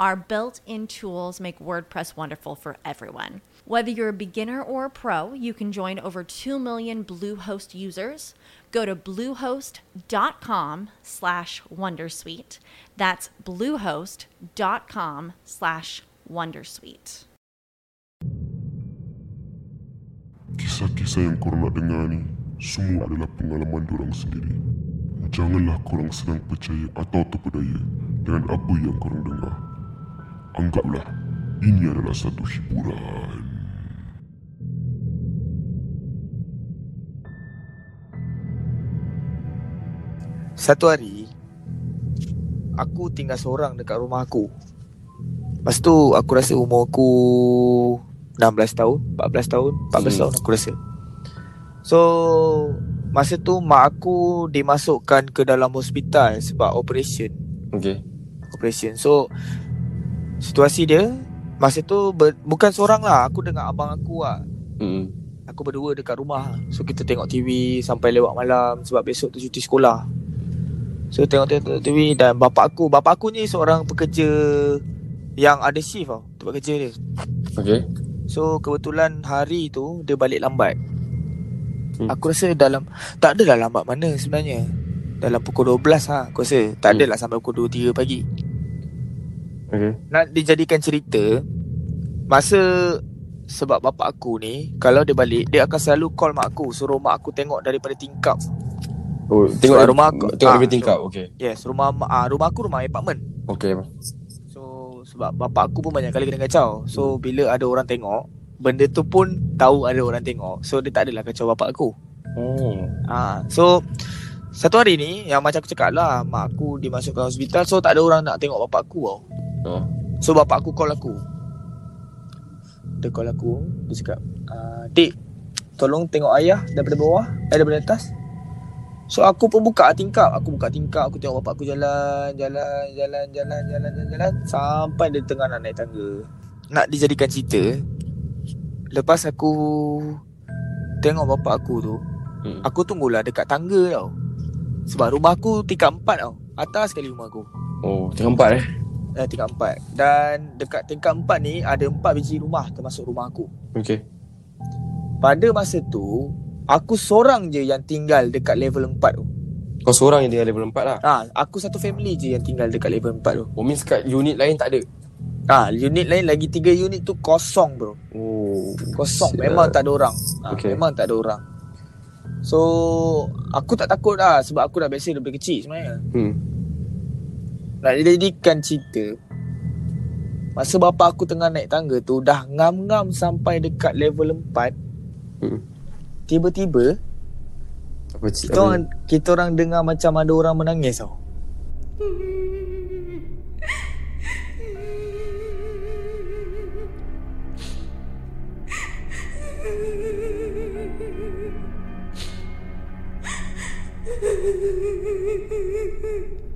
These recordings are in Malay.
Our built in tools make WordPress wonderful for everyone. Whether you're a beginner or a pro, you can join over 2 million Bluehost users. Go to bluehost.com slash wondersuite. That's bluehost.com slash wondersuite. Kisah-kisah yang korang nak dengar ni semua adalah pengalaman diorang sendiri. Janganlah korang senang percaya atau terpedaya dengan apa yang korang dengar. Anggaplah ini adalah satu hiburan. Satu hari Aku tinggal seorang dekat rumah aku. Lepas tu aku rasa umur aku 16 tahun 14 tahun 14 hmm. tahun aku rasa. So Masa tu mak aku dimasukkan ke dalam hospital sebab operation. Okay Operation. So Situasi dia Masa tu ber, bukan seorang lah Aku dengan abang aku lah. Hmm. Aku berdua dekat rumah. So kita tengok TV sampai lewat malam Sebab besok tu cuti sekolah. So tengok-tengok TV dan bapak aku Bapak aku ni seorang pekerja Yang ada shift tau Tempat kerja dia. Okay. So kebetulan hari tu Dia balik lambat. Hmm. Aku rasa dalam Tak adalah lambat mana sebenarnya. Dalam pukul 12 ha Aku rasa. Tak Hmm. adalah sampai pukul 2-3 pagi Okay. Nak dijadikan cerita Masa Sebab bapak aku ni Kalau dia balik Dia akan selalu call mak aku Suruh mak aku tengok daripada tingkap. Oh tengok Sebab rumah aku. Tengok ah, dari tingkap so- Okay. Yes rumah ah, Rumah aku rumah apartment. Okay. So sebab bapak aku pun banyak kali kena kacau. So bila ada orang tengok Benda tu pun tahu ada orang tengok. So dia tak adalah kacau bapak aku. Oh ha, So Satu hari ni Yang macam aku cakap lah Mak aku dimasukkan hospital So tak ada orang nak tengok bapak aku tau Oh So bapak aku call aku. Dia call aku Dia cakap uh, Dik Tolong tengok ayah Daripada bawah Eh daripada atas. So aku pun buka tingkap. Aku buka tingkap Aku tengok bapak aku jalan Jalan Jalan Jalan Jalan Jalan, jalan Sampai dia tengah nak naik tangga. Nak dijadikan cerita Lepas aku Tengok bapak aku tu hmm. Aku tunggulah dekat tangga tau. Sebab rumah aku tingkat empat tau Atas sekali rumah aku. Oh tinggal empat eh Eh, tingkat empat. Dan dekat tingkat empat ni Ada empat biji rumah Termasuk rumah aku. Okay Pada masa tu Aku seorang je yang tinggal Dekat level empat tu. Kau seorang yang tinggal level empat lah? Ha, Aku satu family je Yang tinggal dekat level empat tu. Oh means kat unit lain tak ada? Ha, Unit lain lagi tiga unit tu Kosong bro. Oh Kosong. sial. Memang tak ada orang. Ha, Okay. Memang tak ada orang. So Aku tak takut lah Sebab aku dah biasa Daripada kecil sebenarnya. Hmm Nak dijadikan cerita Masa bapa aku tengah naik tangga tu Dah ngam-ngam sampai dekat level 4 Hmm. Tiba-tiba Apa kita orang, kita orang dengar macam ada orang menangis tau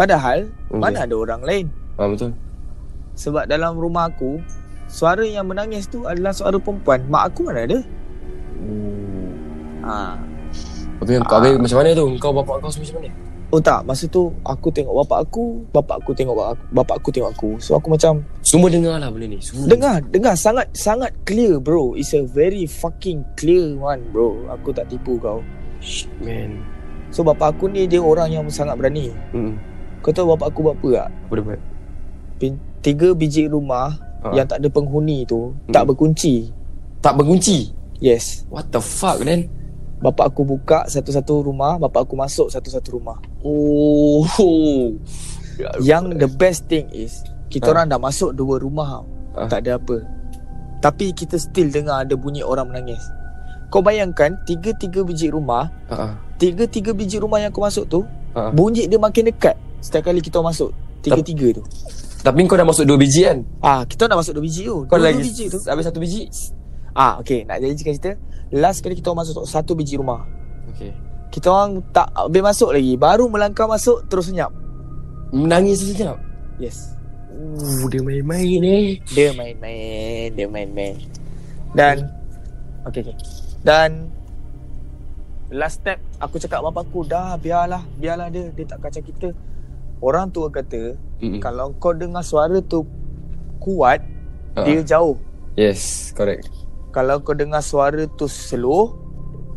Padahal Okay. mana ada orang lain. Ah betul. Sebab dalam rumah aku Suara yang menangis tu adalah suara perempuan. Mak aku mana ada? Oh ha. Habis kau habis macam mana tu? Kau bapak kau macam mana? Oh tak. Masa tu Aku tengok bapak aku Bapak aku tengok bapak aku, bapak aku tengok aku. So aku macam Semua dengar lah benda ni. Semua Dengar Dengar. Sangat Sangat clear bro. It's a very fucking clear one bro. Aku tak tipu kau. Shit man. So bapak aku ni Dia orang yang sangat berani. Hmm Kau tahu bapak aku buat apa tak Apa dia buat Tiga biji rumah Ha. Yang tak ada penghuni tu Hmm. Tak berkunci Tak berkunci Yes What the fuck then Bapak aku buka Satu-satu rumah Bapak aku masuk Satu-satu rumah Oh Yang the best thing is Kita Ha. orang dah masuk dua rumah. Ha. Tak ada apa. Tapi kita still dengar ada bunyi orang menangis. Kau bayangkan tiga-tiga biji rumah, Ha. tiga-tiga biji rumah yang kau masuk tu, Ha. bunyi dia makin dekat setiap kali kita masuk. Tiga-tiga tu. Tapi kau dah masuk dua biji kan? Ah, kita dah masuk dua biji tu. Kau dua, lagi dua biji tu. Habis satu biji? Ah, okay. Nak jadi cerita. Last kali kita masuk tu, satu biji rumah. Okay. Kita orang tak habis masuk lagi. Baru melangkah masuk terus senyap. Menangis sekejap. Yes. Uh, dia main-main eh. Dia main-main, dia main-main. Dan okay, okay. Dan last step aku cakap bapak aku dah biarlah, biarlah dia dia tak kacau kita. Orang tua kata Mm-mm. kalau kau dengar suara tu kuat, Ha. dia jauh. Yes, correct. Kalau kau dengar suara tu slow,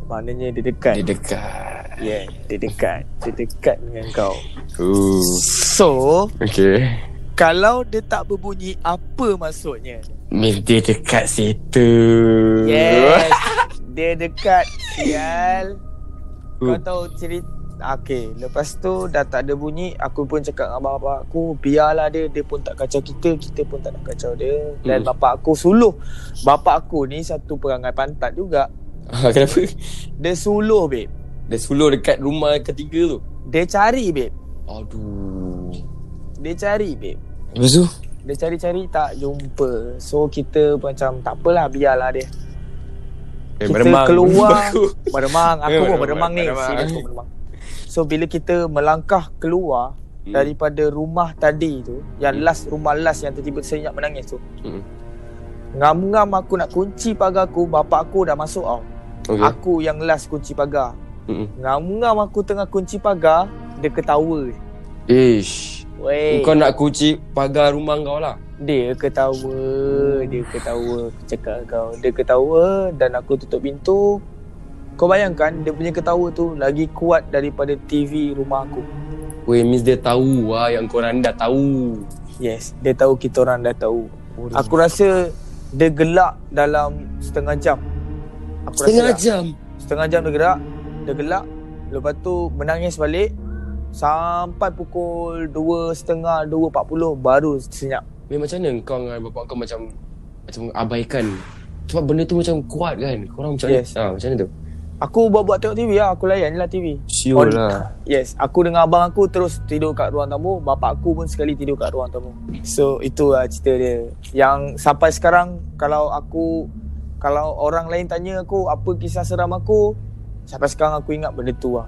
maknanya dia dekat. Dia dekat. Yeah, dia dekat. Dia dekat dengan kau. Uh. So, Okay. kalau dia tak berbunyi, apa maksudnya? Means dia dekat situ. Yes. dia dekat. Sial. Kau tahu cerita Okay Lepas tu Dah tak ada bunyi Aku pun cakap dengan bapak aku Biarlah dia Dia pun tak kacau kita Kita pun tak nak kacau dia Dan Hmm. bapak aku suluh Bapak aku ni Satu perangai pantat juga Ha, kenapa? Dia suluh babe Dia suluh dekat rumah ketiga tu. Dia cari babe Aduh. Dia cari babe Lepas tu? Dia cari-cari tak jumpa So kita macam Tak apalah biarlah dia Eh, Kita keluar Aku. Meremang Aku Eh, pun meremang, meremang ni. Serius aku meremang So bila kita melangkah keluar Hmm. Daripada rumah tadi tu Yang Hmm. last Rumah last yang tiba-tiba senyap menangis tu Mm. Ngam-ngam aku nak kunci pagar aku Bapak aku dah masuk tau Okay. Aku yang last kunci pagar Mm-mm. Ngam-ngam aku tengah kunci pagar Dia ketawa Ish. Weh Kau nak kunci pagar rumah kau lah. Dia ketawa Dia ketawa Aku cakap kau Dia ketawa Dan aku tutup pintu Kau bayangkan Dia punya ketawa tu Lagi kuat daripada TV rumah aku Weh, means dia tahu lah yang korang dah tahu. Yes Dia tahu kita orang dah tahu Oh, Aku rasa Dia gelak dalam setengah jam Aku Setengah rasa jam. tak. Setengah jam dia gerak Dia gelak Lepas tu menangis balik Sampai pukul 2.30 2.40 Baru senyap Weh, macam mana kau dengan bapak kau macam macam abaikan? Sebab benda tu macam kuat kan. Korang macam Yes. Ha, macam mana tu? Aku buat-buat tengok TV lah Aku layan lah TV Sure On- lah. Yes, aku dengan abang aku terus tidur kat ruang tamu. Bapak aku pun sekali tidur kat ruang tamu. So, itu lah cerita dia. Yang sampai sekarang, kalau aku, kalau orang lain tanya aku apa kisah seram aku, sampai sekarang aku ingat benda tu lah.